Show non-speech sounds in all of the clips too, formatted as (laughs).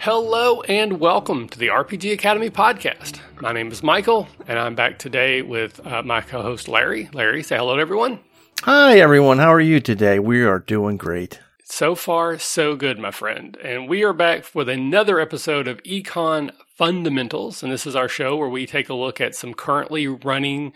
Hello and welcome to the RPG Academy podcast. My name is Michael, and I'm back today with uh, my co host Larry. Larry, say hello to everyone. Hi, everyone. How are you today? We are doing great. So far, so good, my friend. And we are back with another episode of Econ Fundamentals. And this is our show where we take a look at some currently running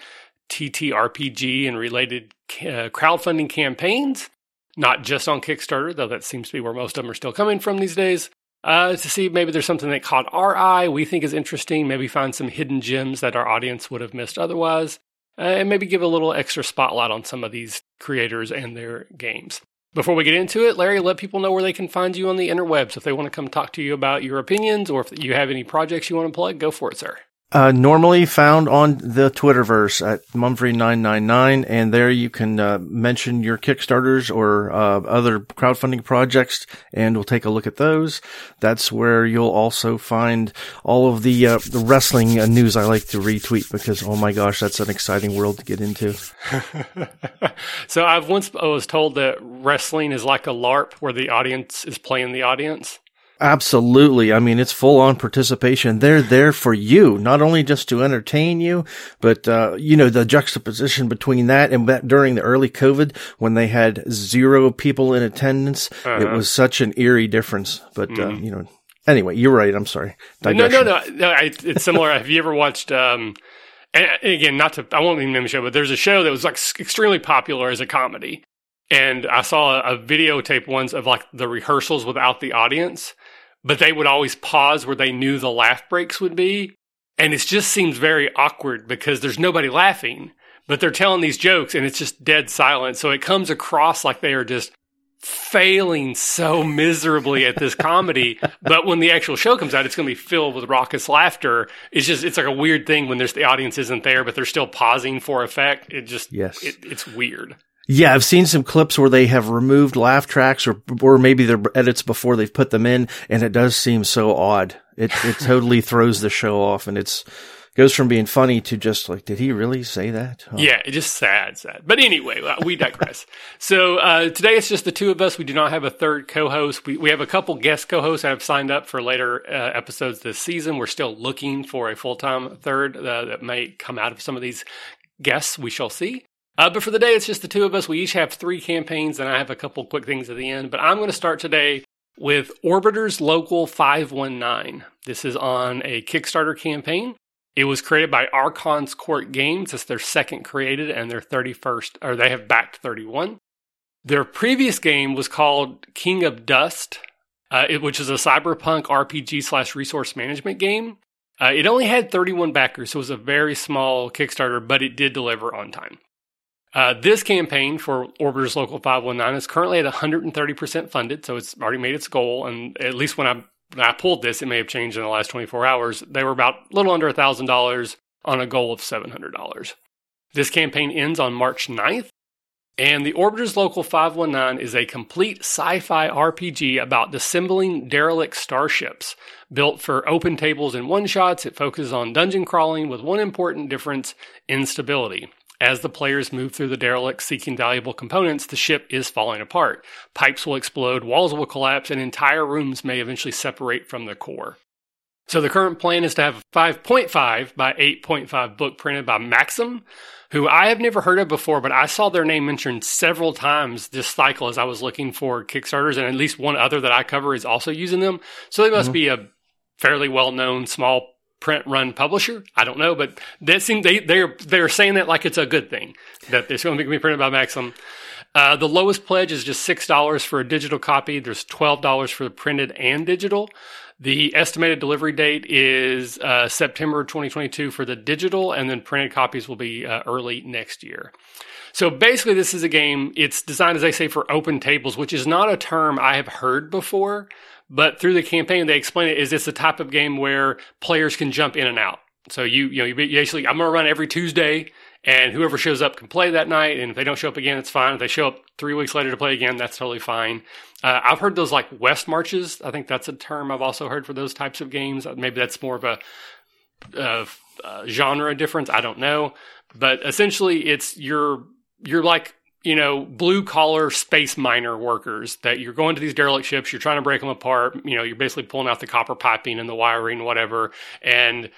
TTRPG and related uh, crowdfunding campaigns, not just on Kickstarter, though that seems to be where most of them are still coming from these days. Uh, to see maybe there's something that caught our eye, we think is interesting, maybe find some hidden gems that our audience would have missed otherwise, uh, and maybe give a little extra spotlight on some of these creators and their games. Before we get into it, Larry, let people know where they can find you on the interwebs. If they want to come talk to you about your opinions or if you have any projects you want to plug, go for it, sir. Uh, normally found on the Twitterverse at Mumphry999, and there you can uh, mention your Kickstarters or uh, other crowdfunding projects, and we'll take a look at those. That's where you'll also find all of the uh, the wrestling uh, news I like to retweet because oh my gosh, that's an exciting world to get into. (laughs) so I've once I was told that wrestling is like a LARP where the audience is playing the audience. Absolutely. I mean, it's full on participation. They're there for you, not only just to entertain you, but, uh, you know, the juxtaposition between that and that during the early COVID when they had zero people in attendance, uh-huh. it was such an eerie difference. But, uh, mm-hmm. uh, you know, anyway, you're right. I'm sorry. Digression. No, no, no. no I, it's similar. Have you ever watched, um, and again, not to, I won't even name the show, but there's a show that was like extremely popular as a comedy. And I saw a, a videotape once of like the rehearsals without the audience but they would always pause where they knew the laugh breaks would be. And it just seems very awkward because there's nobody laughing, but they're telling these jokes and it's just dead silent. So it comes across like they are just failing so miserably at this (laughs) comedy. but when the actual show comes out, it's going to be filled with raucous laughter. It's just, it's like a weird thing when there's the audience isn't there, but they're still pausing for effect. It just, yes, it, it's weird. Yeah, I've seen some clips where they have removed laugh tracks or or maybe their edits before they've put them in, and it does seem so odd. It it (laughs) totally throws the show off, and it's goes from being funny to just like, did he really say that? Oh. Yeah, just sad, sad. But anyway, we digress. (laughs) so uh, today it's just the two of us. We do not have a third co-host. We we have a couple guest co-hosts that have signed up for later uh, episodes this season. We're still looking for a full time third uh, that may come out of some of these guests. We shall see. Uh, but for the day, it's just the two of us. We each have three campaigns, and I have a couple quick things at the end. But I'm going to start today with Orbiters Local 519. This is on a Kickstarter campaign. It was created by Archon's Court Games. It's their second created, and their 31st, or they have backed 31. Their previous game was called King of Dust, uh, it, which is a cyberpunk RPG slash resource management game. Uh, it only had 31 backers, so it was a very small Kickstarter, but it did deliver on time. Uh, this campaign for Orbiters Local 519 is currently at 130% funded, so it's already made its goal. And at least when I, when I pulled this, it may have changed in the last 24 hours. They were about a little under $1,000 on a goal of $700. This campaign ends on March 9th, and the Orbiters Local 519 is a complete sci fi RPG about assembling derelict starships. Built for open tables and one shots, it focuses on dungeon crawling with one important difference instability. As the players move through the derelict seeking valuable components, the ship is falling apart. Pipes will explode, walls will collapse, and entire rooms may eventually separate from the core. So the current plan is to have a 5.5 by 8.5 book printed by Maxim, who I have never heard of before, but I saw their name mentioned several times this cycle as I was looking for Kickstarters, and at least one other that I cover is also using them. So they must mm-hmm. be a fairly well known small print run publisher. I don't know, but that seems they they're they're saying that like it's a good thing that it's going to be printed by Maxim. Uh, the lowest pledge is just six dollars for a digital copy. There's twelve dollars for the printed and digital. The estimated delivery date is uh, September 2022 for the digital, and then printed copies will be uh, early next year. So basically, this is a game. It's designed, as they say, for open tables, which is not a term I have heard before. But through the campaign, they explain it is it's the type of game where players can jump in and out. So you, you know, you basically, I'm going to run every Tuesday and whoever shows up can play that night. And if they don't show up again, it's fine. If they show up three weeks later to play again, that's totally fine. Uh, I've heard those like West Marches. I think that's a term I've also heard for those types of games. Maybe that's more of a, uh, uh, genre difference. I don't know. But essentially, it's you're you're like you know, blue collar space miner workers that you're going to these derelict ships, you're trying to break them apart, you know, you're basically pulling out the copper piping and the wiring, whatever, and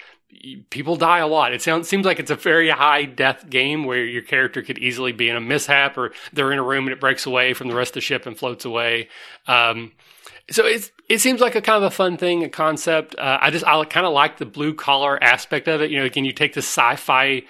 people die a lot. It sounds seems like it's a very high death game where your character could easily be in a mishap or they're in a room and it breaks away from the rest of the ship and floats away. Um, so it's it seems like a kind of a fun thing, a concept. Uh, I just I kind of like the blue collar aspect of it. You know, again, you take the sci-fi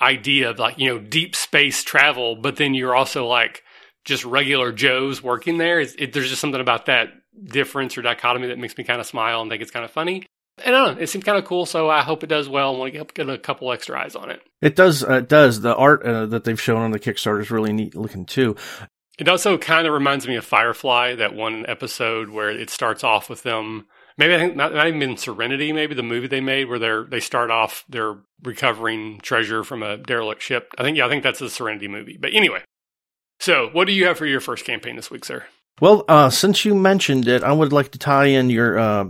idea of like you know deep space travel, but then you're also like just regular Joes working there. It, there's just something about that difference or dichotomy that makes me kind of smile and think it's kind of funny. And I don't know, it seems kind of cool, so I hope it does well. and we'll get a couple extra eyes on it. It does. Uh, it does. The art uh, that they've shown on the Kickstarter is really neat looking too. It also kind of reminds me of Firefly, that one episode where it starts off with them. Maybe I think not, not even Serenity, maybe the movie they made where they're they start off they're recovering treasure from a derelict ship. I think yeah, I think that's a Serenity movie. But anyway, so what do you have for your first campaign this week, sir? Well, uh, since you mentioned it, I would like to tie in your uh,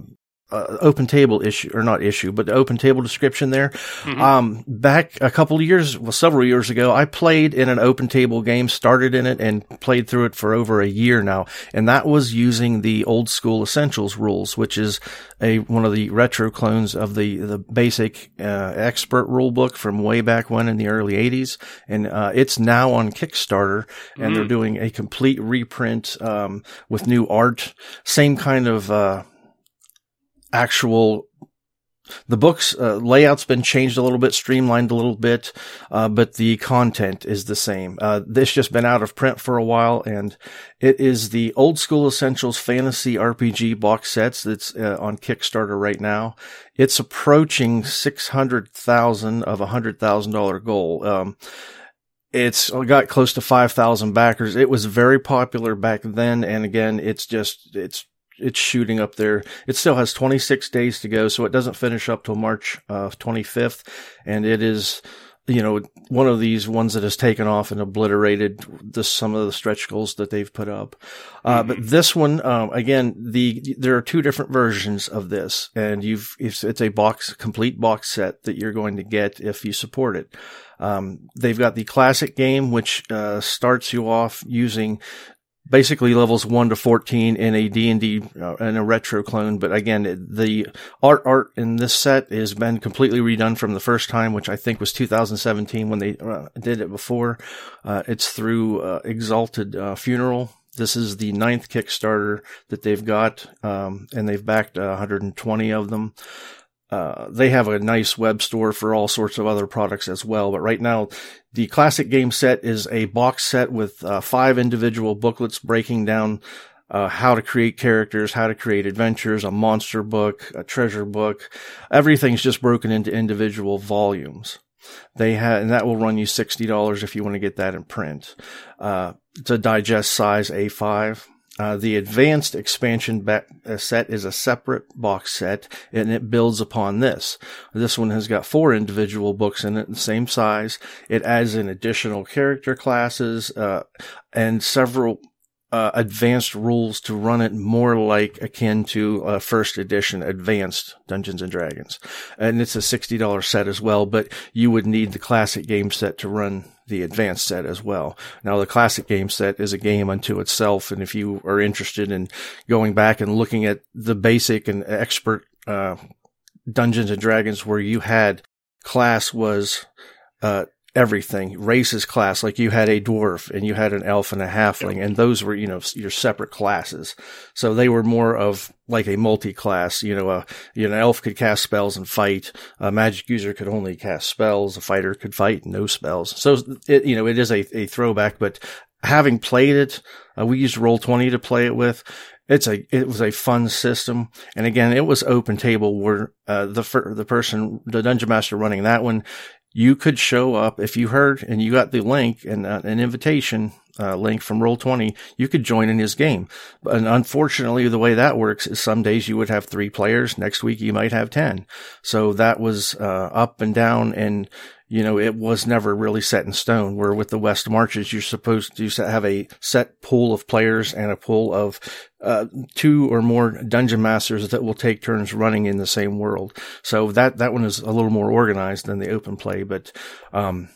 uh, open table issue or not issue, but the open table description there. Mm-hmm. Um, back a couple of years, well, several years ago, I played in an open table game, started in it and played through it for over a year now. And that was using the old school essentials rules, which is a, one of the retro clones of the, the basic, uh, expert rule book from way back when in the early eighties. And, uh, it's now on Kickstarter and mm-hmm. they're doing a complete reprint, um, with new art, same kind of, uh, actual the book's uh, layout's been changed a little bit, streamlined a little bit, uh, but the content is the same. Uh, this just been out of print for a while, and it is the old school essentials fantasy RPG box sets that's uh, on Kickstarter right now. It's approaching six hundred thousand of a hundred thousand dollar goal. Um, it's got close to 5,000 backers. It was very popular back then. And again, it's just, it's it's shooting up there. It still has 26 days to go, so it doesn't finish up till March uh, 25th, and it is you know one of these ones that has taken off and obliterated the some of the stretch goals that they've put up. Uh, mm-hmm. But this one, um, again, the there are two different versions of this, and you've it's, it's a box complete box set that you're going to get if you support it. Um, they've got the classic game, which uh, starts you off using basically levels 1 to 14 in a D&D uh, in a retro clone but again the art art in this set has been completely redone from the first time which I think was 2017 when they uh, did it before. Uh, it's through uh, Exalted uh, Funeral. This is the ninth Kickstarter that they've got um, and they've backed 120 of them uh, they have a nice web store for all sorts of other products as well. But right now, the classic game set is a box set with uh, five individual booklets breaking down uh, how to create characters, how to create adventures, a monster book, a treasure book. Everything's just broken into individual volumes. They have, and that will run you sixty dollars if you want to get that in print. Uh, it's a digest size A5. Uh, the advanced expansion ba- uh, set is a separate box set and it builds upon this. This one has got four individual books in it, the same size. It adds in additional character classes, uh, and several uh, advanced rules to run it more like akin to a first edition advanced Dungeons and Dragons. And it's a $60 set as well, but you would need the classic game set to run the advanced set as well. Now the classic game set is a game unto itself. And if you are interested in going back and looking at the basic and expert, uh, Dungeons and Dragons where you had class was, uh, everything. Races class. Like you had a dwarf and you had an elf and a halfling and those were you know your separate classes. So they were more of like a multi-class you know a you know an elf could cast spells and fight. A magic user could only cast spells. A fighter could fight no spells. So it you know it is a, a throwback but having played it uh, we used Roll20 to play it with. It's a it was a fun system. And again it was open table where uh, the the person the dungeon master running that one you could show up if you heard and you got the link and uh, an invitation uh, link from Roll20, you could join in his game. But unfortunately, the way that works is some days you would have three players. Next week you might have 10. So that was, uh, up and down and, you know, it was never really set in stone where with the West Marches, you're supposed to have a set pool of players and a pool of uh, two or more dungeon masters that will take turns running in the same world. So that that one is a little more organized than the open play, but um,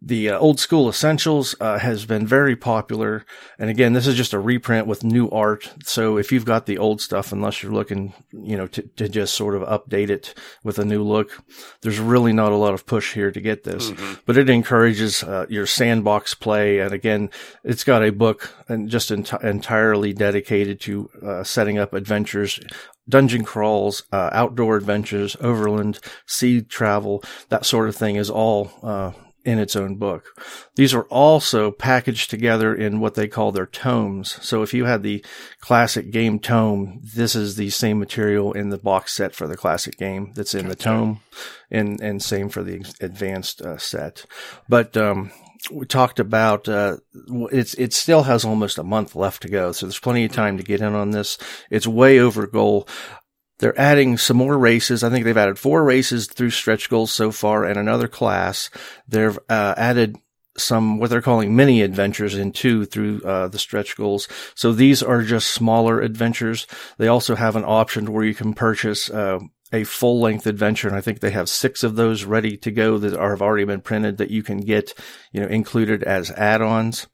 the uh, old school essentials uh, has been very popular, and again, this is just a reprint with new art. So if you've got the old stuff, unless you're looking, you know, to, to just sort of update it with a new look, there's really not a lot of push here to get this. Mm-hmm. But it encourages uh, your sandbox play, and again, it's got a book and just ent- entirely dedicated to uh, setting up adventures dungeon crawls, uh, outdoor adventures, overland, sea travel, that sort of thing is all uh, in its own book. These are also packaged together in what they call their tomes. So if you had the classic game tome, this is the same material in the box set for the classic game that's in the tome and, and same for the advanced uh, set. But, um, we talked about uh, it's it still has almost a month left to go, so there's plenty of time to get in on this. It's way over goal. They're adding some more races. I think they've added four races through stretch goals so far and another class. They've uh, added some what they're calling mini adventures in two through uh, the stretch goals. So these are just smaller adventures. They also have an option where you can purchase uh, a full length adventure, and I think they have six of those ready to go that are, have already been printed that you can get, you know, included as add-ons.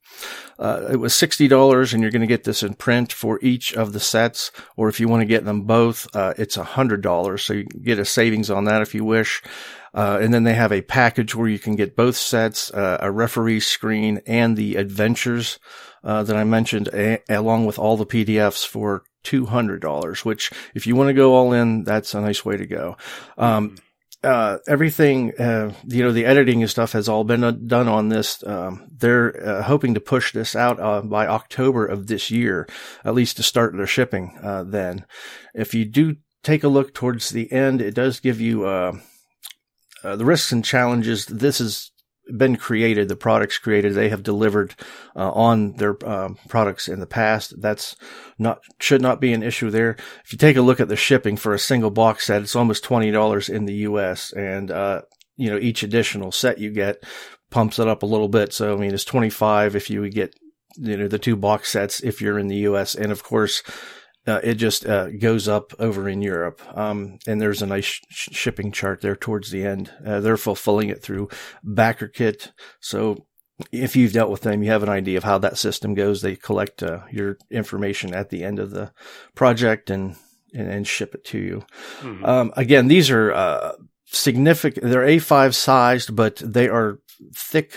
Uh, it was sixty dollars, and you're going to get this in print for each of the sets. Or if you want to get them both, uh, it's a hundred dollars. So you get a savings on that if you wish. Uh, and then they have a package where you can get both sets, uh, a referee screen, and the adventures uh, that I mentioned, a- along with all the PDFs for $200, which if you want to go all in, that's a nice way to go. Um, uh, everything, uh, you know, the editing and stuff has all been uh, done on this. Um, they're uh, hoping to push this out uh, by October of this year, at least to start their shipping. Uh, then, if you do take a look towards the end, it does give you the risks and challenges. This is been created, the products created, they have delivered uh, on their uh, products in the past. That's not should not be an issue there. If you take a look at the shipping for a single box set, it's almost twenty dollars in the U.S. and uh, you know each additional set you get pumps it up a little bit. So I mean, it's twenty five if you get you know the two box sets if you're in the U.S. and of course uh, it just uh, goes up over in Europe. Um, and there's a nice sh- shipping chart there towards the end. Uh, they're fulfilling it through BackerKit. So if you've dealt with them, you have an idea of how that system goes. They collect uh, your information at the end of the project and and, and ship it to you. Mm-hmm. Um, again, these are uh, significant. They're A5 sized, but they are thick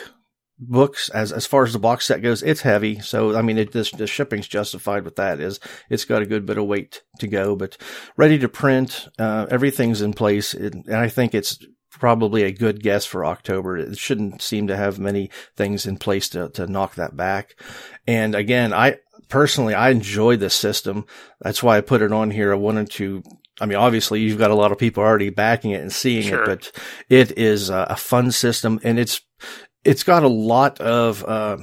books as as far as the box set goes it's heavy. So i mean it this the shipping's justified with that is it's got a good bit of weight to go but ready to print uh, everything's in place. It, and i think it's probably a good guess for october. It shouldn't seem to have many things in place to to knock that back. And again i personally i enjoy this system. That's why i put it on here i wanted to I mean, obviously you've got a lot of people already backing it and seeing sure. it, but it is a fun system and it's it's got a lot of uh,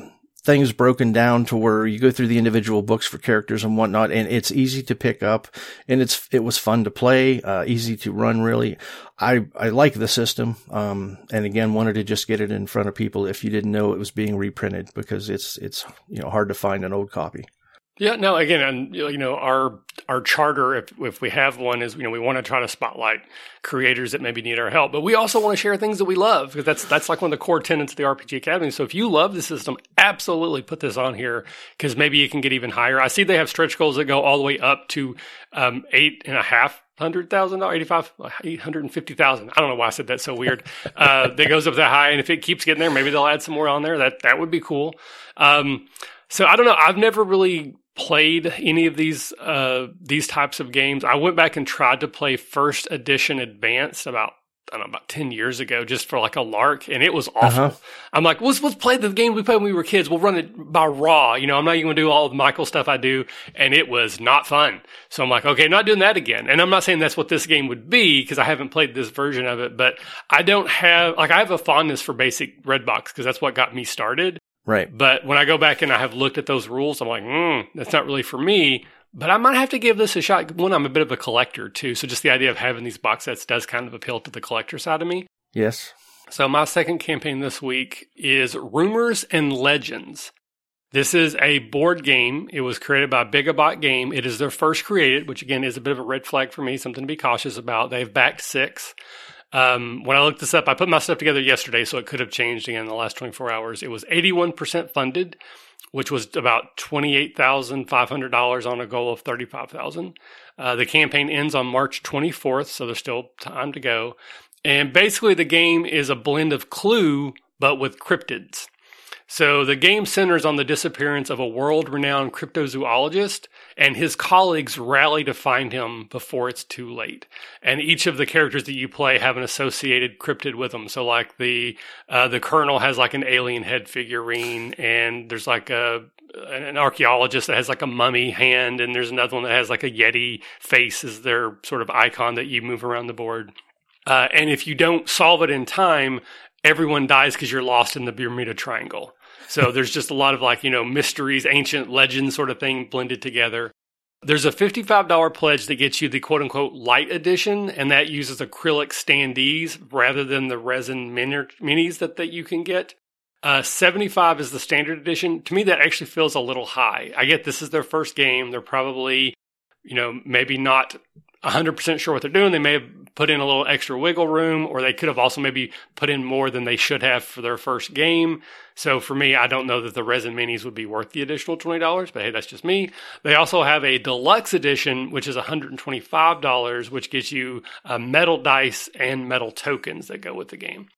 things broken down to where you go through the individual books for characters and whatnot, and it's easy to pick up, and it's it was fun to play, uh, easy to run. Really, I I like the system, um, and again, wanted to just get it in front of people if you didn't know it was being reprinted because it's it's you know hard to find an old copy. Yeah, no, again, and you know, our our charter, if if we have one, is you know we want to try to spotlight creators that maybe need our help, but we also want to share things that we love because that's that's like one of the core tenets of the RPG Academy. So if you love the system, absolutely put this on here because maybe you can get even higher. I see they have stretch goals that go all the way up to um, eight and a half hundred thousand dollars, eighty five, eight hundred and fifty thousand. I don't know why I said that so weird. uh, (laughs) that goes up that high, and if it keeps getting there, maybe they'll add some more on there. That that would be cool. Um, so I don't know. I've never really played any of these uh, these types of games. I went back and tried to play First Edition Advanced about I don't know about ten years ago, just for like a lark, and it was awful. Uh-huh. I'm like, let's let's play the game we played when we were kids. We'll run it by raw. You know, I'm not even going to do all the Michael stuff I do, and it was not fun. So I'm like, okay, not doing that again. And I'm not saying that's what this game would be because I haven't played this version of it, but I don't have like I have a fondness for basic Redbox because that's what got me started. Right. But when I go back and I have looked at those rules, I'm like, hmm, that's not really for me. But I might have to give this a shot. One, I'm a bit of a collector too. So just the idea of having these box sets does kind of appeal to the collector side of me. Yes. So my second campaign this week is Rumors and Legends. This is a board game. It was created by Bigabot Game. It is their first created, which again is a bit of a red flag for me, something to be cautious about. They've backed six. Um, when I looked this up, I put my stuff together yesterday, so it could have changed again in the last 24 hours. It was 81% funded, which was about $28,500 on a goal of 35000 uh, The campaign ends on March 24th, so there's still time to go. And basically, the game is a blend of Clue, but with cryptids. So the game centers on the disappearance of a world renowned cryptozoologist, and his colleagues rally to find him before it's too late. And each of the characters that you play have an associated cryptid with them. So, like the uh, the colonel has like an alien head figurine, and there's like a an archaeologist that has like a mummy hand, and there's another one that has like a yeti face as their sort of icon that you move around the board. Uh, and if you don't solve it in time, everyone dies because you're lost in the Bermuda Triangle. So there's just a lot of like, you know, mysteries, ancient legends sort of thing blended together. There's a $55 pledge that gets you the quote unquote light edition, and that uses acrylic standees rather than the resin minis that, that you can get. Uh, 75 is the standard edition. To me, that actually feels a little high. I get this is their first game. They're probably, you know, maybe not 100% sure what they're doing. They may have put in a little extra wiggle room, or they could have also maybe put in more than they should have for their first game. So for me, I don't know that the resin minis would be worth the additional $20, but hey, that's just me. They also have a deluxe edition, which is $125, which gives you uh, metal dice and metal tokens that go with the game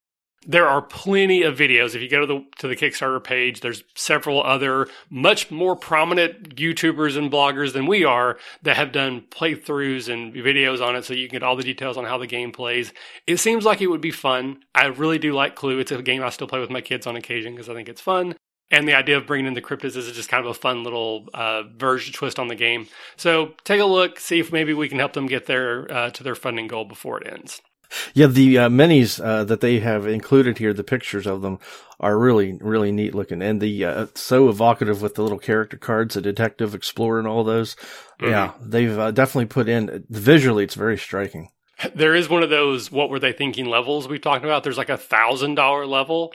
there are plenty of videos. If you go to the to the Kickstarter page, there's several other much more prominent YouTubers and bloggers than we are that have done playthroughs and videos on it, so you can get all the details on how the game plays. It seems like it would be fun. I really do like Clue. It's a game I still play with my kids on occasion because I think it's fun. And the idea of bringing in the cryptids is just kind of a fun little uh, version twist on the game. So take a look, see if maybe we can help them get their uh, to their funding goal before it ends. Yeah, the uh, minis uh, that they have included here, the pictures of them are really, really neat looking, and the uh, so evocative with the little character cards, the detective, explorer, and all those. Mm-hmm. Yeah, they've uh, definitely put in visually. It's very striking. There is one of those what were they thinking levels we talked about. There's like a thousand dollar level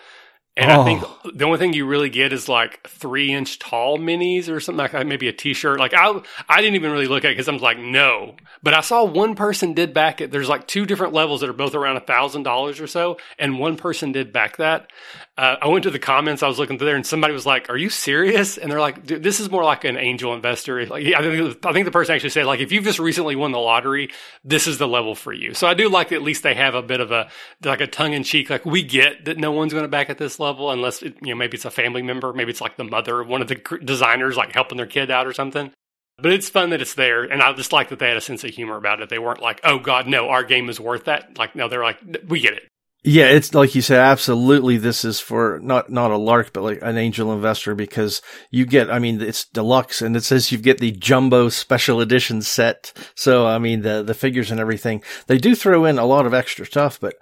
and oh. I think the only thing you really get is like three inch tall minis or something like that, maybe a t shirt. Like I, I didn't even really look at it because I'm like, no. But I saw one person did back it. There's like two different levels that are both around a thousand dollars or so, and one person did back that. Uh, I went to the comments. I was looking through there, and somebody was like, "Are you serious?" And they're like, "This is more like an angel investor." Like, I think I think the person actually said, "Like, if you've just recently won the lottery, this is the level for you." So I do like that at least they have a bit of a like a tongue in cheek. Like we get that no one's going to back at this level unless it, you know maybe it's a family member, maybe it's like the mother of one of the designers like helping their kid out or something. But it's fun that it's there, and I just like that they had a sense of humor about it. They weren't like, "Oh God, no, our game is worth that." Like, no, they're like, "We get it. Yeah, it's like you said, absolutely. This is for not, not a lark, but like an angel investor because you get, I mean, it's deluxe and it says you get the jumbo special edition set. So, I mean, the, the figures and everything, they do throw in a lot of extra stuff, but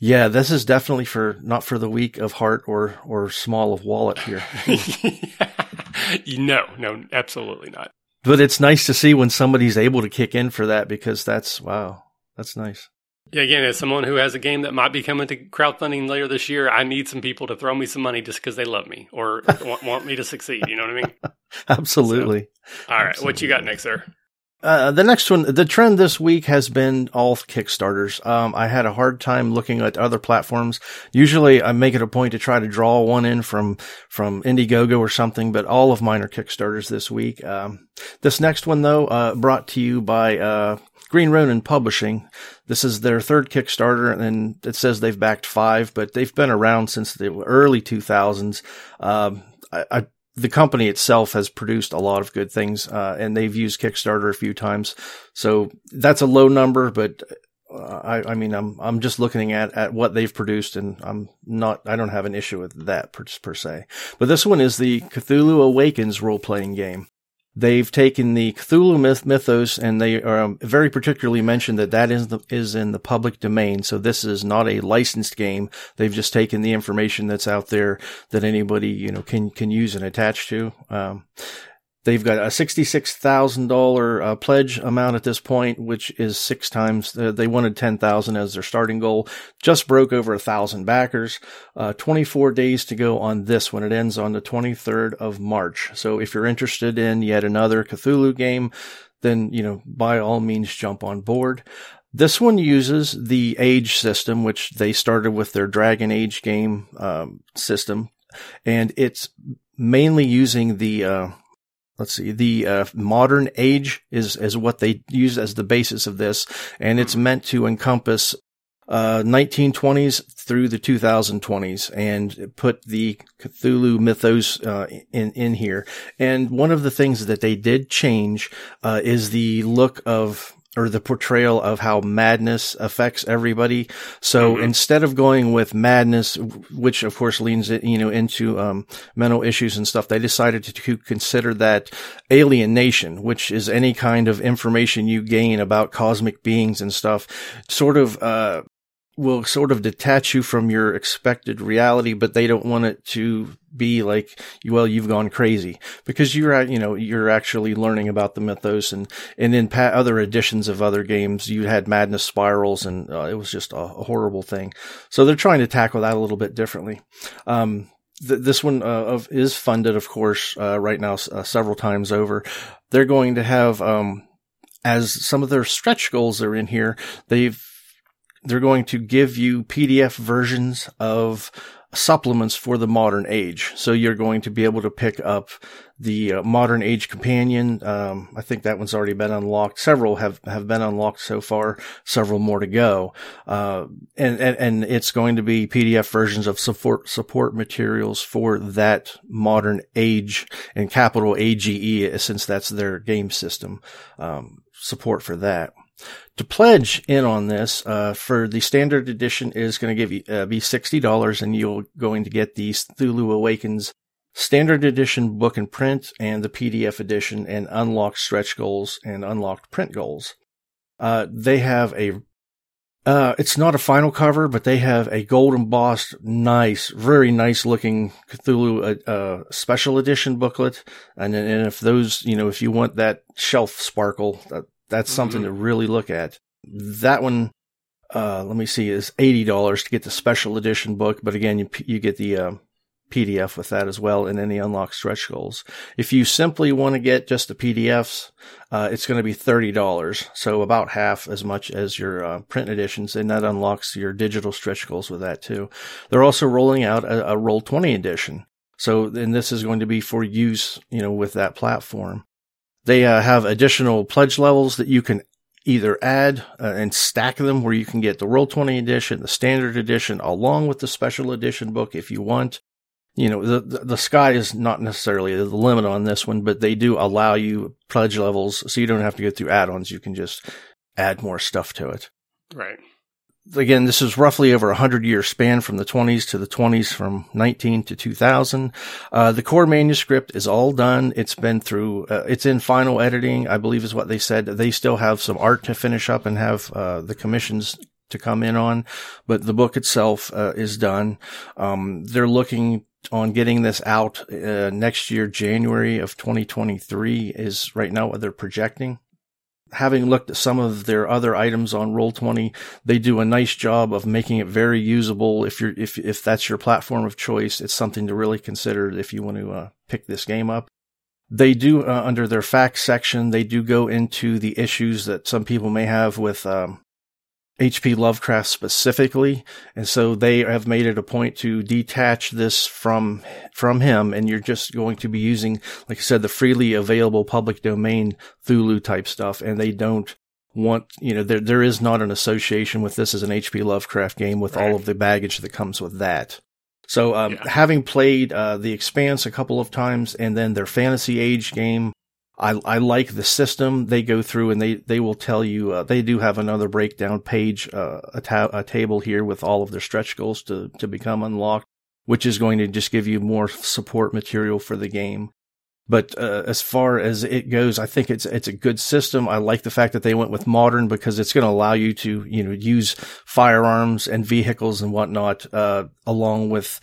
yeah, this is definitely for, not for the weak of heart or, or small of wallet here. (laughs) no, no, absolutely not. But it's nice to see when somebody's able to kick in for that because that's, wow, that's nice. Yeah, again, as someone who has a game that might be coming to crowdfunding later this year, I need some people to throw me some money just because they love me or (laughs) want, want, me to succeed. You know what I mean? (laughs) Absolutely. So, all right, Absolutely. what you got next, sir? Uh, the next one, the trend this week has been all Kickstarters. Um, I had a hard time looking at other platforms. Usually I make it a point to try to draw one in from, from Indiegogo or something, but all of mine are Kickstarters this week. Um, this next one though, uh, brought to you by, uh, Green Ronin Publishing. This is their third Kickstarter, and it says they've backed five, but they've been around since the early 2000s. Um, I, I, the company itself has produced a lot of good things, uh, and they've used Kickstarter a few times. So that's a low number, but uh, I, I, mean, I'm I'm just looking at, at what they've produced, and I'm not I don't have an issue with that per, per se. But this one is the Cthulhu Awakens role playing game. They've taken the Cthulhu myth, mythos and they are um, very particularly mentioned that that is, the, is in the public domain. So this is not a licensed game. They've just taken the information that's out there that anybody, you know, can, can use and attach to. Um, They've got a $66,000 uh, pledge amount at this point, which is six times, uh, they wanted 10,000 as their starting goal. Just broke over a thousand backers. Uh, 24 days to go on this when it ends on the 23rd of March. So if you're interested in yet another Cthulhu game, then, you know, by all means jump on board. This one uses the age system, which they started with their Dragon Age game um, system, and it's mainly using the uh, let's see, the uh, modern age is is what they use as the basis of this, and it's meant to encompass uh, 1920s through the 2020s and put the Cthulhu mythos uh, in in here. And one of the things that they did change uh, is the look of or the portrayal of how madness affects everybody. So mm-hmm. instead of going with madness, which of course leans, you know, into, um, mental issues and stuff, they decided to, to consider that alienation, which is any kind of information you gain about cosmic beings and stuff, sort of, uh, will sort of detach you from your expected reality, but they don't want it to be like, well, you've gone crazy because you're, you know, you're actually learning about the mythos and, and in pa- other editions of other games, you had madness spirals and uh, it was just a, a, horrible thing. So they're trying to tackle that a little bit differently. Um, th- this one uh, of, is funded, of course, uh, right now uh, several times over. They're going to have, um, as some of their stretch goals are in here, they've they're going to give you PDF versions of supplements for the modern age. So you're going to be able to pick up the uh, modern age companion. Um, I think that one's already been unlocked. Several have, have been unlocked so far, several more to go. Uh, and, and, and it's going to be PDF versions of support, support materials for that modern age and capital AGE since that's their game system, um, support for that. To pledge in on this, uh, for the standard edition is going to give you, uh, be $60 and you're going to get the Cthulhu Awakens standard edition book and print and the PDF edition and unlocked stretch goals and unlocked print goals. Uh, they have a uh, it's not a final cover, but they have a gold embossed, nice, very nice looking Cthulhu uh, uh, special edition booklet. And, and if those, you know, if you want that shelf sparkle, that, that's something mm-hmm. to really look at. That one, uh, let me see, is eighty dollars to get the special edition book, but again, you you get the uh, PDF with that as well, and any unlocked stretch goals. If you simply want to get just the PDFs, uh, it's going to be thirty dollars, so about half as much as your uh, print editions, and that unlocks your digital stretch goals with that too. They're also rolling out a, a Roll Twenty edition, so and this is going to be for use, you know, with that platform. They uh, have additional pledge levels that you can either add uh, and stack them where you can get the Roll20 edition, the standard edition, along with the special edition book if you want. You know, the, the, the sky is not necessarily the limit on this one, but they do allow you pledge levels so you don't have to go through add-ons. You can just add more stuff to it. Right again, this is roughly over a hundred year span from the 20s to the 20s from 19 to 2000. Uh, the core manuscript is all done. It's been through, uh, it's in final editing, I believe is what they said. They still have some art to finish up and have, uh, the commissions to come in on, but the book itself, uh, is done. Um, they're looking on getting this out, uh, next year, January of 2023 is right now what they're projecting having looked at some of their other items on Roll20, they do a nice job of making it very usable. If you're, if, if that's your platform of choice, it's something to really consider if you want to uh, pick this game up. They do, uh, under their facts section, they do go into the issues that some people may have with, um, H.P. Lovecraft specifically. And so they have made it a point to detach this from, from him. And you're just going to be using, like I said, the freely available public domain Cthulhu type stuff. And they don't want, you know, there, there is not an association with this as an H.P. Lovecraft game with right. all of the baggage that comes with that. So, um, yeah. having played, uh, The Expanse a couple of times and then their Fantasy Age game, I, I like the system they go through and they, they will tell you, uh, they do have another breakdown page, uh, a, ta- a table here with all of their stretch goals to, to become unlocked, which is going to just give you more support material for the game. But uh, as far as it goes, I think it's it's a good system. I like the fact that they went with modern because it's going to allow you to you know use firearms and vehicles and whatnot uh, along with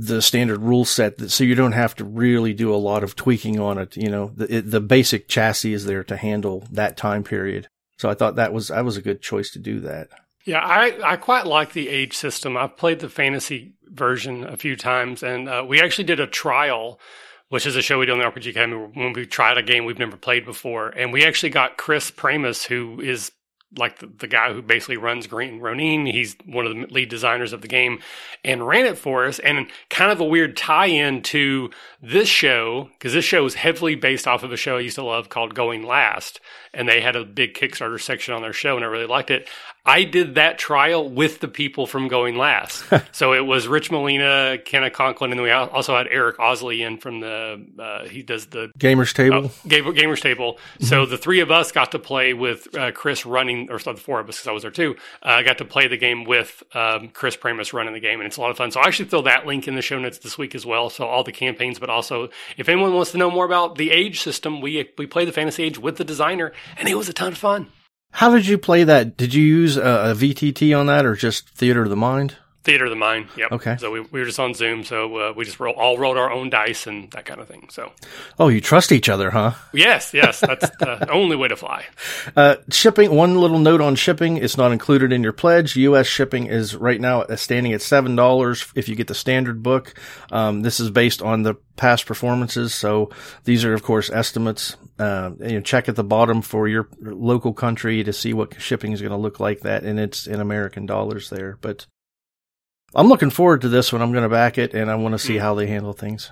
the standard rule set that, so you don't have to really do a lot of tweaking on it. You know, the, it, the basic chassis is there to handle that time period. So I thought that was, that was a good choice to do that. Yeah, I, I quite like the age system. I've played the fantasy version a few times, and uh, we actually did a trial, which is a show we do on the RPG Academy when we tried a game we've never played before. And we actually got Chris Pramas, who is like the, the, guy who basically runs Green Ronin. He's one of the lead designers of the game and ran it for us. And kind of a weird tie in to this show, because this show is heavily based off of a show I used to love called Going Last. And they had a big Kickstarter section on their show, and I really liked it. I did that trial with the people from Going Last. (laughs) so it was Rich Molina, Kenna Conklin, and then we also had Eric Osley in from the, uh, he does the Gamers Table. Uh, Gamers Table. Mm-hmm. So the three of us got to play with uh, Chris running, or the four of us, because I was there too, I uh, got to play the game with um, Chris Pramas running the game, and it's a lot of fun. So I should throw that link in the show notes this week as well. So all the campaigns, but also if anyone wants to know more about the age system, we, we play the Fantasy Age with the designer, and it was a ton of fun. How did you play that? Did you use a, a VTT on that or just Theater of the Mind? Theater of the Mind. Yep. Okay. So we, we were just on Zoom, so uh, we just roll, all rolled our own dice and that kind of thing. So. Oh, you trust each other, huh? Yes, yes. That's the (laughs) only way to fly. Uh, shipping. One little note on shipping: it's not included in your pledge. U.S. shipping is right now standing at seven dollars if you get the standard book. Um, this is based on the past performances, so these are of course estimates. Uh, you know, check at the bottom for your local country to see what shipping is going to look like. That and it's in American dollars there, but I'm looking forward to this one. I'm going to back it, and I want to see how they handle things.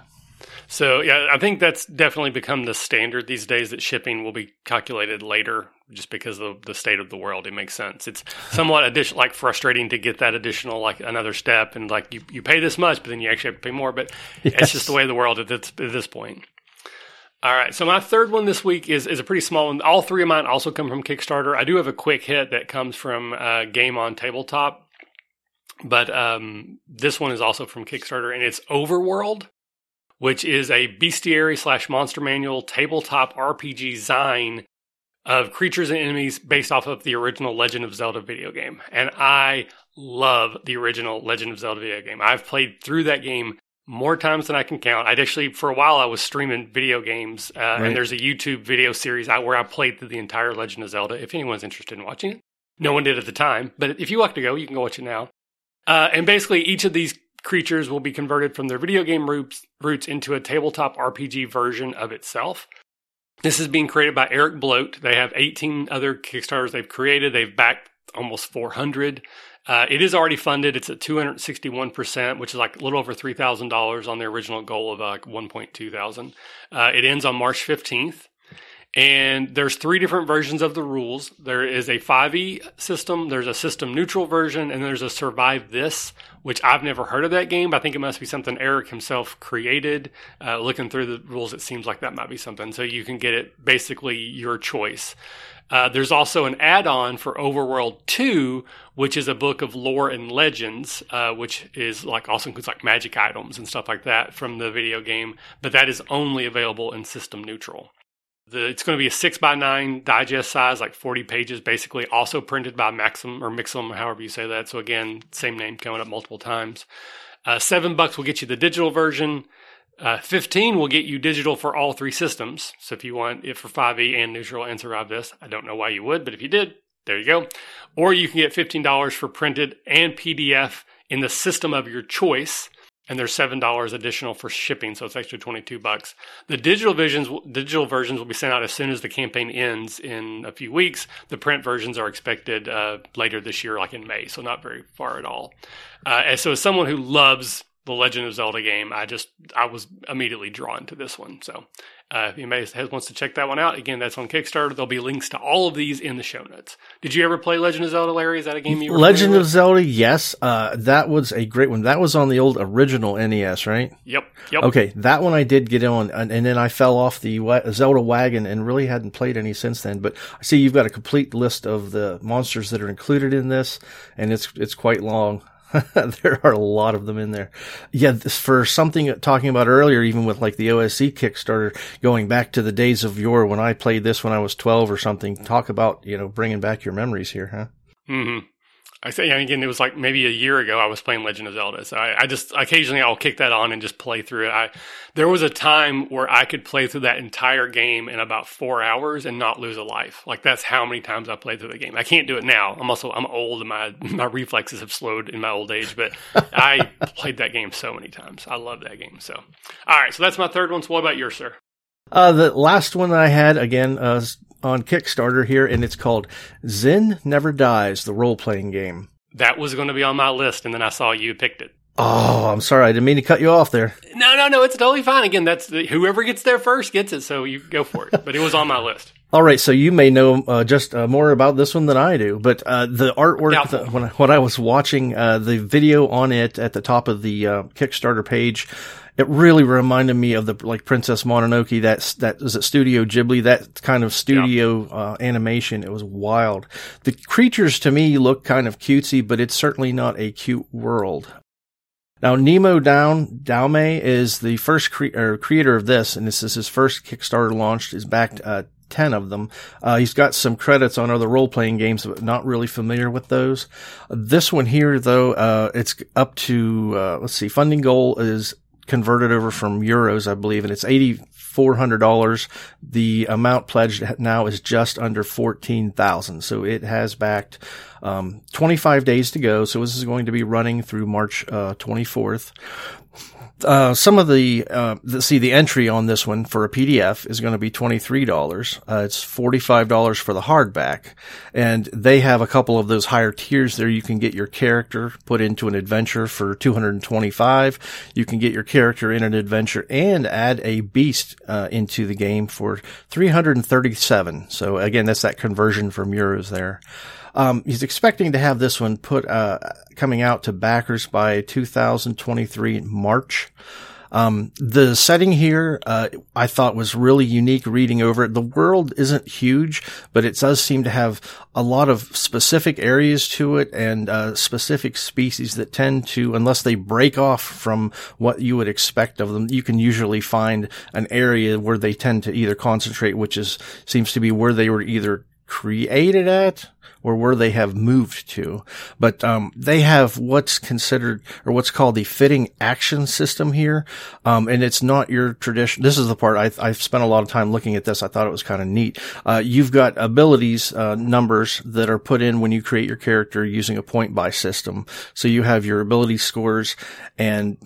So yeah, I think that's definitely become the standard these days that shipping will be calculated later, just because of the state of the world. It makes sense. It's somewhat additional, like frustrating to get that additional, like another step, and like you, you pay this much, but then you actually have to pay more. But yes. it's just the way of the world at this, at this point. All right, so my third one this week is is a pretty small one. All three of mine also come from Kickstarter. I do have a quick hit that comes from uh, Game on Tabletop but um, this one is also from Kickstarter, and it's Overworld, which is a bestiary slash monster manual tabletop RPG zine of creatures and enemies based off of the original Legend of Zelda video game. And I love the original Legend of Zelda video game. I've played through that game more times than I can count. I'd actually, for a while, I was streaming video games, uh, right. and there's a YouTube video series out where I played through the entire Legend of Zelda. If anyone's interested in watching it, no one did at the time, but if you want to go, you can go watch it now. Uh, and basically, each of these creatures will be converted from their video game roots, roots into a tabletop RPG version of itself. This is being created by Eric Bloat. They have 18 other Kickstarters they've created. They've backed almost 400. Uh, it is already funded. It's at 261%, which is like a little over $3,000 on their original goal of like 1.2 thousand. Uh, it ends on March 15th. And there's three different versions of the rules. There is a 5e system, there's a system neutral version, and there's a survive this, which I've never heard of that game, but I think it must be something Eric himself created. Uh, looking through the rules, it seems like that might be something. So you can get it basically your choice. Uh, there's also an add-on for Overworld 2, which is a book of lore and legends, uh, which is like also includes like magic items and stuff like that from the video game, but that is only available in system neutral. The, it's going to be a six by nine digest size, like 40 pages, basically, also printed by Maxim or Mixam, however you say that. So again, same name coming up multiple times. Uh, seven bucks will get you the digital version. Uh, 15 will get you digital for all three systems. So if you want it for 5e and neutral and survive this, I don't know why you would, but if you did, there you go. Or you can get $15 for printed and PDF in the system of your choice and there's seven dollars additional for shipping, so it's extra twenty two bucks. The digital versions, digital versions will be sent out as soon as the campaign ends in a few weeks. The print versions are expected uh, later this year, like in May, so not very far at all. Uh, and so, as someone who loves the Legend of Zelda game, I just I was immediately drawn to this one. So uh, if anybody has, wants to check that one out, again, that's on Kickstarter. There'll be links to all of these in the show notes. Did you ever play Legend of Zelda, Larry? Is that a game you? Legend of Zelda, yes. Uh, that was a great one. That was on the old original NES, right? Yep. Yep. Okay, that one I did get on, and, and then I fell off the Zelda wagon and really hadn't played any since then. But I see you've got a complete list of the monsters that are included in this, and it's it's quite long. (laughs) there are a lot of them in there. Yeah, this, for something talking about earlier, even with like the OSE Kickstarter, going back to the days of yore when I played this when I was 12 or something. Talk about, you know, bringing back your memories here, huh? Mm-hmm. I say again, it was like maybe a year ago I was playing Legend of Zelda. So I, I, just occasionally I'll kick that on and just play through it. I there was a time where I could play through that entire game in about four hours and not lose a life. Like that's how many times I played through the game. I can't do it now. I'm also I'm old and my (laughs) my reflexes have slowed in my old age. But (laughs) I played that game so many times. I love that game. So all right, so that's my third one. So what about yours, sir? Uh, the last one that I had again, uh, on Kickstarter here, and it's called Zin Never Dies, the role playing game. That was going to be on my list, and then I saw you picked it. Oh, I'm sorry. I didn't mean to cut you off there. No, no, no. It's totally fine. Again, that's the, whoever gets there first gets it. So you go for it. (laughs) But it was on my list. All right. So you may know uh, just uh, more about this one than I do. But uh, the artwork, the, when, I, when I was watching uh, the video on it at the top of the uh, Kickstarter page, it really reminded me of the like Princess Mononoke. That's that was it Studio Ghibli. That kind of studio yeah. uh, animation. It was wild. The creatures to me look kind of cutesy, but it's certainly not a cute world. Now, Nemo Down Daume is the first cre- creator of this, and this is his first Kickstarter launched. Is backed uh, 10 of them. Uh, he's got some credits on other role playing games, but not really familiar with those. This one here, though, uh, it's up to, uh, let's see, funding goal is converted over from euros, I believe, and it's eighty four hundred dollars. The amount pledged now is just under fourteen thousand, so it has backed um, twenty five days to go. So this is going to be running through March twenty uh, fourth. Uh, some of the, uh, the, see the entry on this one for a PDF is going to be $23. Uh, it's $45 for the hardback. And they have a couple of those higher tiers there. You can get your character put into an adventure for 225. You can get your character in an adventure and add a beast, uh, into the game for 337. So again, that's that conversion from euros there. Um, he's expecting to have this one put uh, coming out to backers by 2023 March. Um, the setting here, uh, I thought was really unique reading over it. The world isn't huge, but it does seem to have a lot of specific areas to it and, uh, specific species that tend to, unless they break off from what you would expect of them, you can usually find an area where they tend to either concentrate, which is, seems to be where they were either created at or where they have moved to. But um, they have what's considered or what's called the fitting action system here, um, and it's not your tradition. This is the part I, have spent a lot of time looking at this. I thought it was kind of neat. Uh, you've got abilities uh, numbers that are put in when you create your character using a point buy system. So you have your ability scores and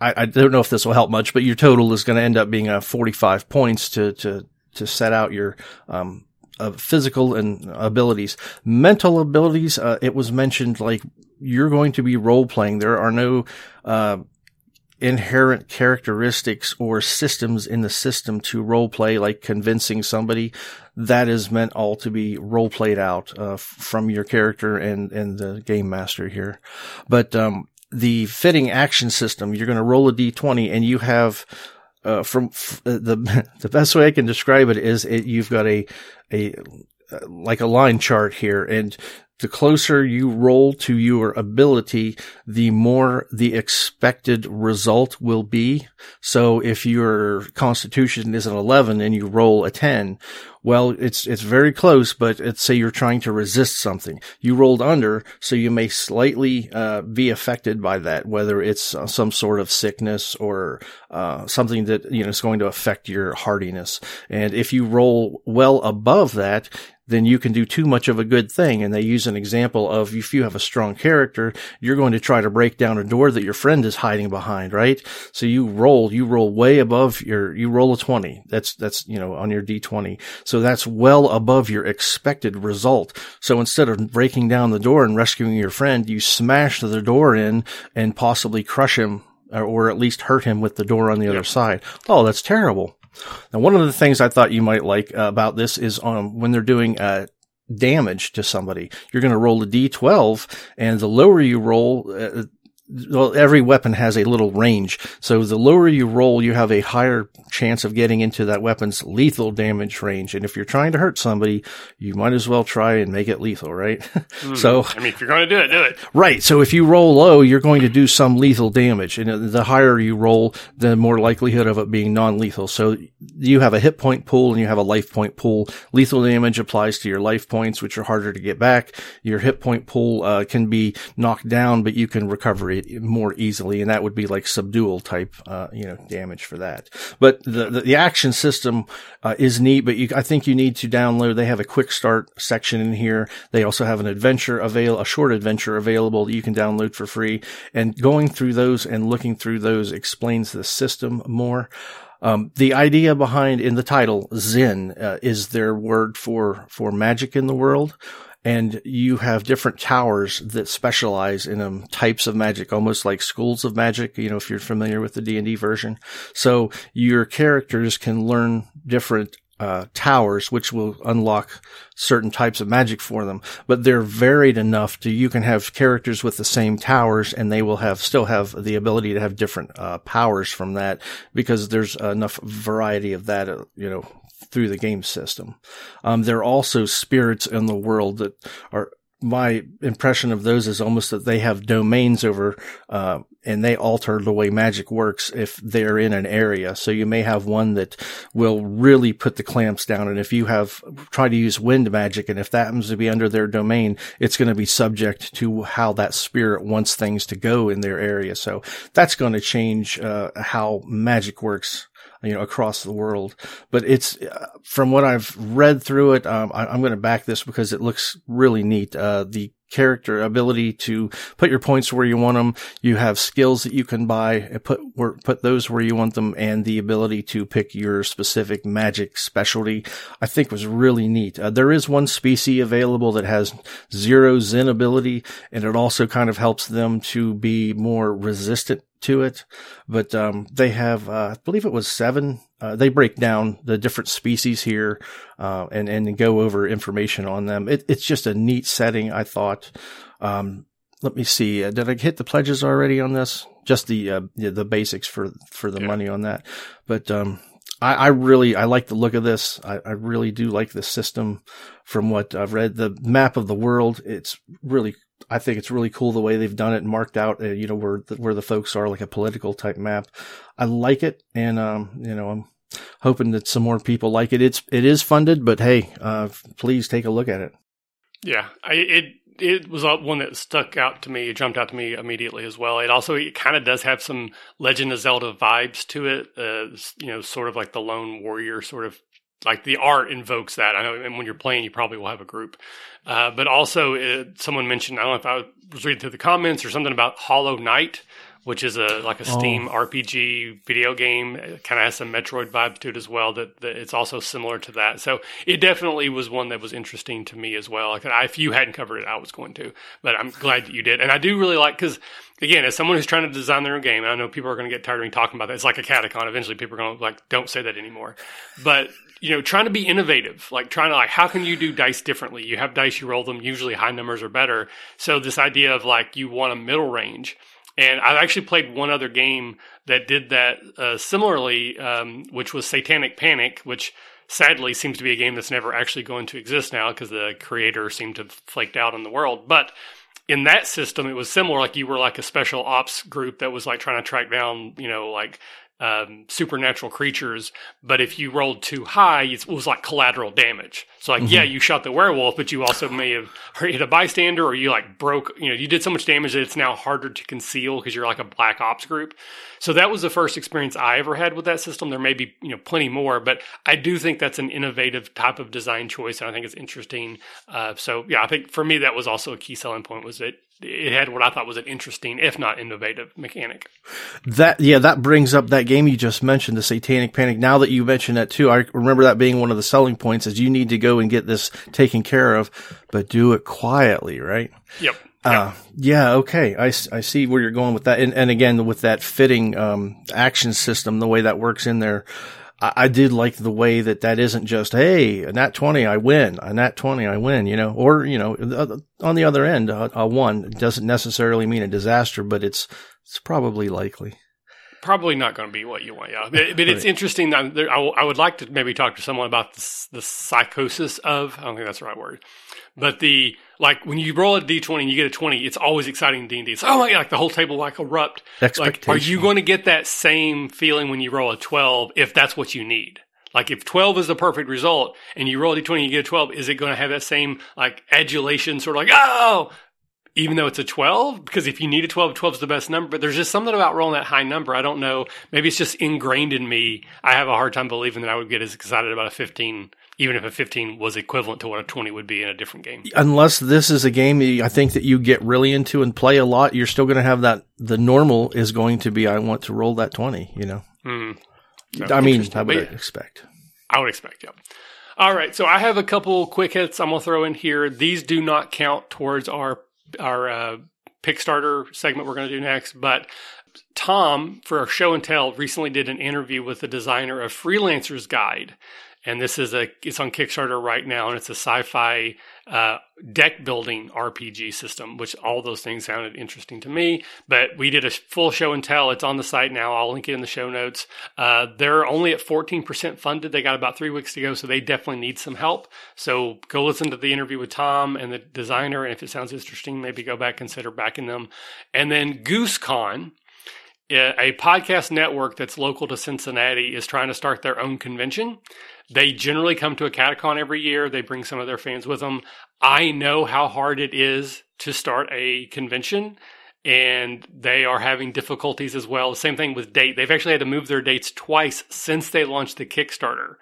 I, I, don't know if this will help much, but your total is going to end up being a 45 points to, to, to set out your, um, of physical and abilities. Mental abilities, uh, it was mentioned like you're going to be role playing. There are no, uh, inherent characteristics or systems in the system to role play, like convincing somebody. That is meant all to be role played out, uh, from your character and, and the game master here. But, um, the fitting action system, you're going to roll a d20 and you have uh, from f- uh, the (laughs) the best way I can describe it is it, you've got a a like a line chart here, and the closer you roll to your ability, the more the expected result will be. So if your constitution is an 11 and you roll a 10, well, it's, it's very close, but let's say you're trying to resist something. You rolled under, so you may slightly, uh, be affected by that, whether it's uh, some sort of sickness or, uh, something that, you know, is going to affect your hardiness. And if you roll well above that, then you can do too much of a good thing. And they use an example of if you have a strong character, you're going to try to break down a door that your friend is hiding behind, right? So you roll, you roll way above your, you roll a 20. That's, that's, you know, on your D20. So that's well above your expected result. So instead of breaking down the door and rescuing your friend, you smash the door in and possibly crush him or, at least hurt him with the door on the yep. other side. Oh, that's terrible. Now, one of the things I thought you might like uh, about this is um, when they're doing uh, damage to somebody, you're going to roll a d12, and the lower you roll, uh, well, every weapon has a little range. So the lower you roll, you have a higher chance of getting into that weapon's lethal damage range. And if you're trying to hurt somebody, you might as well try and make it lethal, right? (laughs) Mm. so, I mean, if you're going to do it, do it. right. So if you roll low, you're going to do some lethal damage. And the higher you roll, the more likelihood of it being non-lethal. So you have a hit point pool and you have a life point pool. Lethal damage applies to your life points, which are harder to get back. Your hit point pool uh, can be knocked down, but you can recover it more easily, and that would be like subdual type, uh, you know, damage for that. But the the, the action system uh, is neat, but you, I think you need to download. They have a quick start section in here. They also have an adventure avail, a short adventure available that you can download for free. And going through those and looking through those explains the system more. Um, the idea behind in the title Zin uh, is their word for for magic in the world, and you have different towers that specialize in um, types of magic, almost like schools of magic. You know, if you're familiar with the D and D version, so your characters can learn different uh, towers, which will unlock certain types of magic for them. But they're varied enough to you can have characters with the same towers, and they will have still have the ability to have different uh, powers from that because there's enough variety of that. Uh, you know, through the game system. Um, there are also spirits in the world that are my impression of those is almost that they have domains over, uh, and they alter the way magic works if they're in an area. So you may have one that will really put the clamps down. And if you have try to use wind magic, and if that happens to be under their domain, it's going to be subject to how that spirit wants things to go in their area. So that's going to change, uh, how magic works you know, across the world. But it's uh, from what I've read through it. Um, I, am going to back this because it looks really neat. Uh, the character ability to put your points where you want them. You have skills that you can buy and put put those where you want them, and the ability to pick your specific magic specialty. I think was really neat. Uh, there is one species available that has zero Zin ability, and it also kind of helps them to be more resistant to it. But um, they have, uh, I believe it was seven. Uh, they break down the different species here uh, and and go over information on them. It, it's just a neat setting, I thought. Um, let me see. Uh, did I hit the pledges already on this? Just the uh, the, basics for for the yeah. money on that. But um, I, I, really I like the look of this. I, I really do like the system. From what I've read, the map of the world, it's really I think it's really cool the way they've done it and marked out, uh, you know, where the, where the folks are, like a political type map. I like it, and um, you know, I'm hoping that some more people like it. It's it is funded, but hey, uh, please take a look at it. Yeah, I, it it was one that stuck out to me, it jumped out to me immediately as well. It also it kind of does have some Legend of Zelda vibes to it, uh, you know, sort of like the lone warrior sort of like the art invokes that. I know, and when you're playing, you probably will have a group. Uh, but also, it, someone mentioned I don't know if I was reading through the comments or something about Hollow Knight, which is a like a Steam oh. RPG video game. It kind of has some Metroid vibes to it as well. That, that, it's also similar to that. So it definitely was one that was interesting to me as well. Like I, if you hadn't covered it, I was going to, but I'm glad that you did. And I do really like because again, as someone who's trying to design their own game, I know people are going to get tired of me talking about that. It's like a catacon. Eventually, people are going to like, don't say that anymore. But you know, trying to be innovative, like trying to like, how can you do dice differently? You have dice, you roll them. Usually, high numbers are better. So this idea of like you want a middle range and i've actually played one other game that did that uh, similarly, um, which was Satanic Panic, which sadly seems to be a game that's never actually going to exist now because the creator seemed to have flaked out on the world. But in that system, it was similar. Like you were like a special ops group that was like trying to track down, you know, like um, supernatural creatures, but if you rolled too high, it was like collateral damage. So, like, mm-hmm. yeah, you shot the werewolf, but you also may have hit a bystander, or you like broke. You know, you did so much damage that it's now harder to conceal because you're like a black ops group. So that was the first experience I ever had with that system. There may be you know plenty more, but I do think that's an innovative type of design choice, and I think it's interesting. Uh, so yeah, I think for me that was also a key selling point was that it had what I thought was an interesting, if not innovative, mechanic. That yeah, that brings up that game you just mentioned, the Satanic Panic. Now that you mentioned that too, I remember that being one of the selling points is you need to go and get this taken care of, but do it quietly, right? Yep. Uh, yeah, okay. I, I see where you're going with that. And, and again, with that fitting, um, action system, the way that works in there, I, I did like the way that that isn't just, Hey, a nat 20, I win, a nat 20, I win, you know, or, you know, on the other end, a, a one doesn't necessarily mean a disaster, but it's, it's probably likely probably not going to be what you want. Yeah, but, but it's interesting. That there, I, I, would like to maybe talk to someone about the, the psychosis of. I don't think that's the right word, but the like when you roll a d twenty and you get a twenty, it's always exciting in D and D. It's oh my god, like the whole table like erupt. Like, are you going to get that same feeling when you roll a twelve if that's what you need? Like if 12 is the perfect result and you roll a d20 and you get a 12, is it going to have that same like adulation sort of like, oh, even though it's a 12 because if you need a 12 12 is the best number. But there's just something about rolling that high number. I don't know. Maybe it's just ingrained in me. I have a hard time believing that i would get as excited about a 15 even if a 15 was equivalent to what a 20 would be in a different game unless this is a game i think that you get really into and play a lot you're still going to have that the normal is going to be i want to roll that 20 you know mm. so, i mean i would expect i would expect yeah all right, so I have a couple quick hits I'm gonna throw in here. These do not count towards our our uh, Pickstarter segment we're going to do next. But Tom, for our show and tell, recently did an interview with the designer of Freelancer's Guide. And this is a, it's on Kickstarter right now, and it's a sci fi uh, deck building RPG system, which all those things sounded interesting to me. But we did a full show and tell. It's on the site now. I'll link it in the show notes. Uh, they're only at 14% funded. They got about three weeks to go, so they definitely need some help. So go listen to the interview with Tom and the designer. And if it sounds interesting, maybe go back, and consider backing them. And then GooseCon a podcast network that's local to Cincinnati is trying to start their own convention. They generally come to a catacon every year. They bring some of their fans with them. I know how hard it is to start a convention and they are having difficulties as well. The same thing with date. They've actually had to move their dates twice since they launched the Kickstarter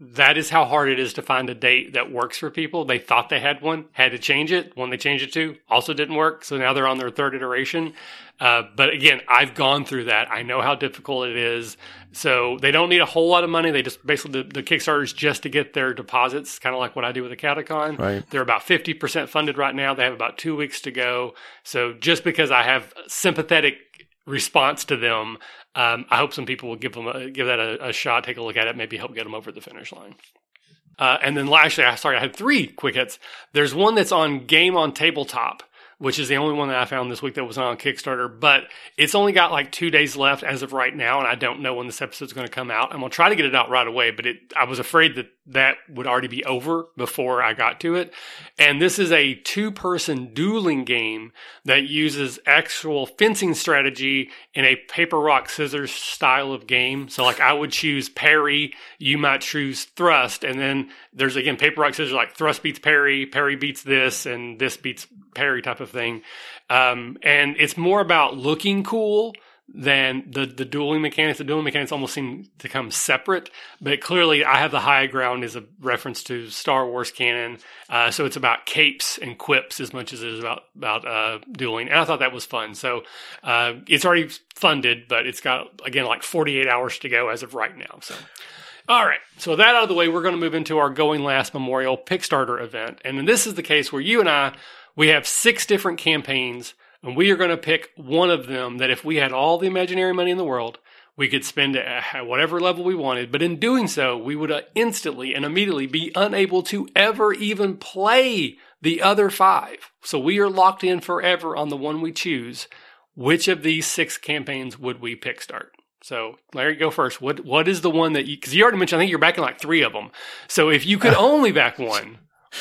that is how hard it is to find a date that works for people. They thought they had one, had to change it. One they changed it to also didn't work. So now they're on their third iteration. Uh, but again, I've gone through that. I know how difficult it is. So they don't need a whole lot of money. They just basically the, the Kickstarters just to get their deposits, kind of like what I do with the Catacon. Right. They're about 50% funded right now. They have about two weeks to go. So just because I have sympathetic response to them um, I hope some people will give them a, give that a, a, shot, take a look at it, maybe help get them over the finish line. Uh, and then lastly, I sorry, I had three quick hits. There's one that's on Game on Tabletop, which is the only one that I found this week that was on Kickstarter. But it's only got like two days left as of right now, and I don't know when this episode's going to come out. I'm gonna try to get it out right away, but it I was afraid that that would already be over before I got to it. And this is a two person dueling game that uses actual fencing strategy in a paper rock scissors style of game. So like I would choose parry, you might choose thrust, and then there's again paper rock scissors like thrust beats parry, parry beats this, and this beats parry type of thing. Um, and it's more about looking cool than the the dueling mechanics. The dueling mechanics almost seem to come separate, but clearly I have the high ground is a reference to Star Wars canon. Uh, so it's about capes and quips as much as it is about about uh, dueling, and I thought that was fun. So uh, it's already funded, but it's got again like 48 hours to go as of right now. So. All right, so that out of the way, we're going to move into our Going Last Memorial Pickstarter event. And this is the case where you and I, we have six different campaigns and we are going to pick one of them that if we had all the imaginary money in the world, we could spend it at whatever level we wanted. But in doing so, we would uh, instantly and immediately be unable to ever even play the other five. So we are locked in forever on the one we choose. Which of these six campaigns would we pick start? So, Larry, go first. What what is the one that you? Because you already mentioned, I think you're backing like three of them. So, if you could (laughs) only back one,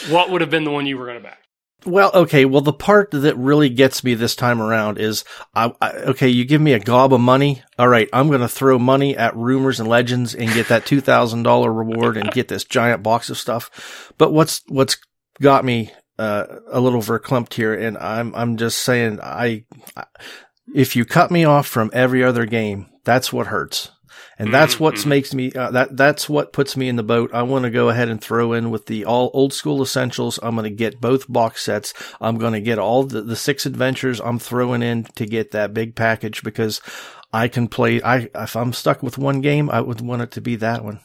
what would have been the one you were going to back? Well, okay. Well, the part that really gets me this time around is, I, I, okay, you give me a gob of money. All right, I'm going to throw money at rumors and legends and get that two thousand dollar reward and get this giant box of stuff. But what's what's got me uh, a little verklempt here, and I'm I'm just saying, I, if you cut me off from every other game, that's what hurts. And that's mm-hmm. what makes me, uh, that, that's what puts me in the boat. I want to go ahead and throw in with the all old school essentials. I'm going to get both box sets. I'm going to get all the, the six adventures I'm throwing in to get that big package because I can play, I, if I'm stuck with one game, I would want it to be that one.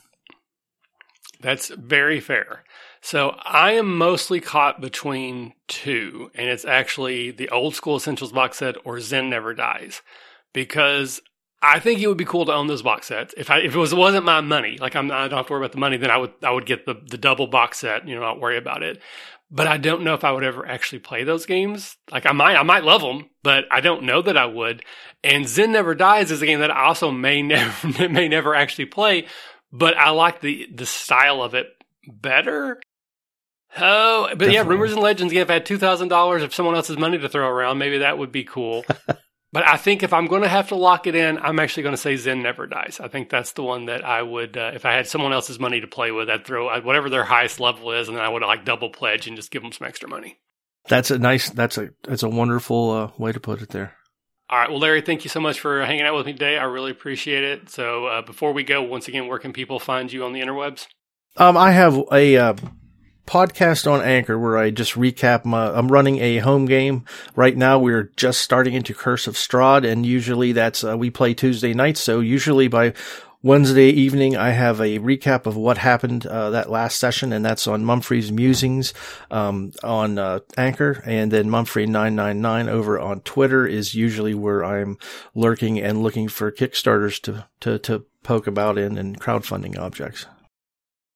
That's very fair. So I am mostly caught between two, and it's actually the old school essentials box set or Zin Never Dies because I think it would be cool to own those box sets. If I if it was wasn't my money, like I'm I don't have to worry about the money, then I would I would get the the double box set, you know, not worry about it. But I don't know if I would ever actually play those games. Like I might I might love them, but I don't know that I would. And Zin Never Dies is a game that I also may (laughs) never may never actually play, but I like the the style of it better. Oh, but Definitely. yeah, rumors and legends. Again, if I had two thousand dollars of someone else's money to throw around, maybe that would be cool. (laughs) But I think if I'm going to have to lock it in, I'm actually going to say Zin Never Dies. I think that's the one that I would, uh, if I had someone else's money to play with, I'd throw I'd, whatever their highest level is, and then I would like double pledge and just give them some extra money. That's a nice. That's a that's a wonderful uh, way to put it there. All right. Well, Larry, thank you so much for hanging out with me today. I really appreciate it. So uh, before we go, once again, where can people find you on the interwebs? Um, I have a uh, podcast on Anchor where I just recap my, I'm running a home game. Right now we're just starting into Curse of Strahd and usually that's, uh, we play Tuesday nights. So usually by Wednesday evening, I have a recap of what happened uh, that last session, and that's on Mumphry's Musings um, on uh, Anchor, and then Mumfree nine nine nine over on Twitter is usually where I'm lurking and looking for Kickstarters to to to poke about in and crowdfunding objects.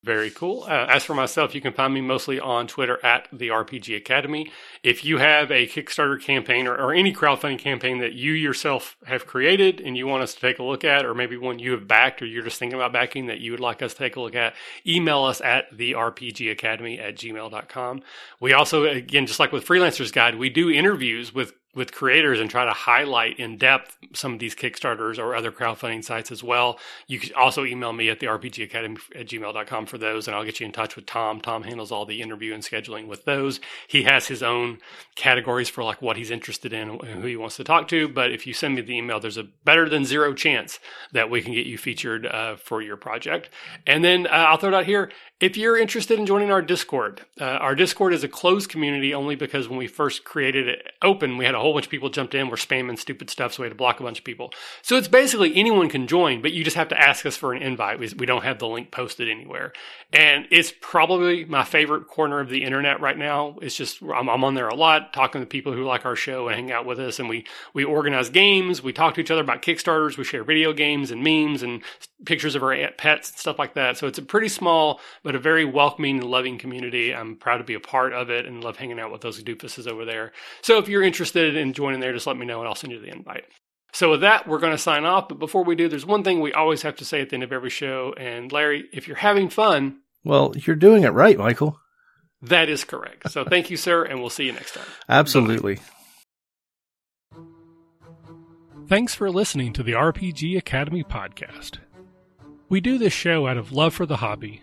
Very cool. Uh, as for myself, you can find me mostly on Twitter at the RPG Academy. If you have a Kickstarter campaign or, or, any crowdfunding campaign that you yourself have created and you want us to take a look at, or maybe one you have backed or you're just thinking about backing that you would like us to take a look at, email us at the RPG Academy at gmail.com. We also, again, just like with Freelancers Guide, we do interviews with with creators and try to highlight in depth some of these Kickstarters or other crowdfunding sites as well. You can also email me at the RPG Academy at gmail.com for those, and I'll get you in touch with Tom. Tom handles all the interview and scheduling with those. He has his own categories for like what he's interested in and who he wants to talk to. But if you send me the email, there's a better than zero chance that we can get you featured uh, for your project. And then uh, I'll throw it out here. If you're interested in joining our Discord, uh, our Discord is a closed community only because when we first created it open, we had a whole bunch of people jumped in, were spamming stupid stuff, so we had to block a bunch of people. So it's basically anyone can join, but you just have to ask us for an invite. We, we don't have the link posted anywhere. And it's probably my favorite corner of the internet right now. It's just, I'm, I'm on there a lot, talking to people who like our show and hang out with us. And we, we organize games, we talk to each other about Kickstarters, we share video games and memes and pictures of our pets and stuff like that. So it's a pretty small, but a very welcoming and loving community. I'm proud to be a part of it and love hanging out with those doofuses over there. So if you're interested in joining there, just let me know and I'll send you the invite. So with that, we're going to sign off. But before we do, there's one thing we always have to say at the end of every show. And Larry, if you're having fun, well, you're doing it right, Michael. That is correct. So (laughs) thank you, sir, and we'll see you next time. Absolutely. Bye. Thanks for listening to the RPG Academy podcast. We do this show out of love for the hobby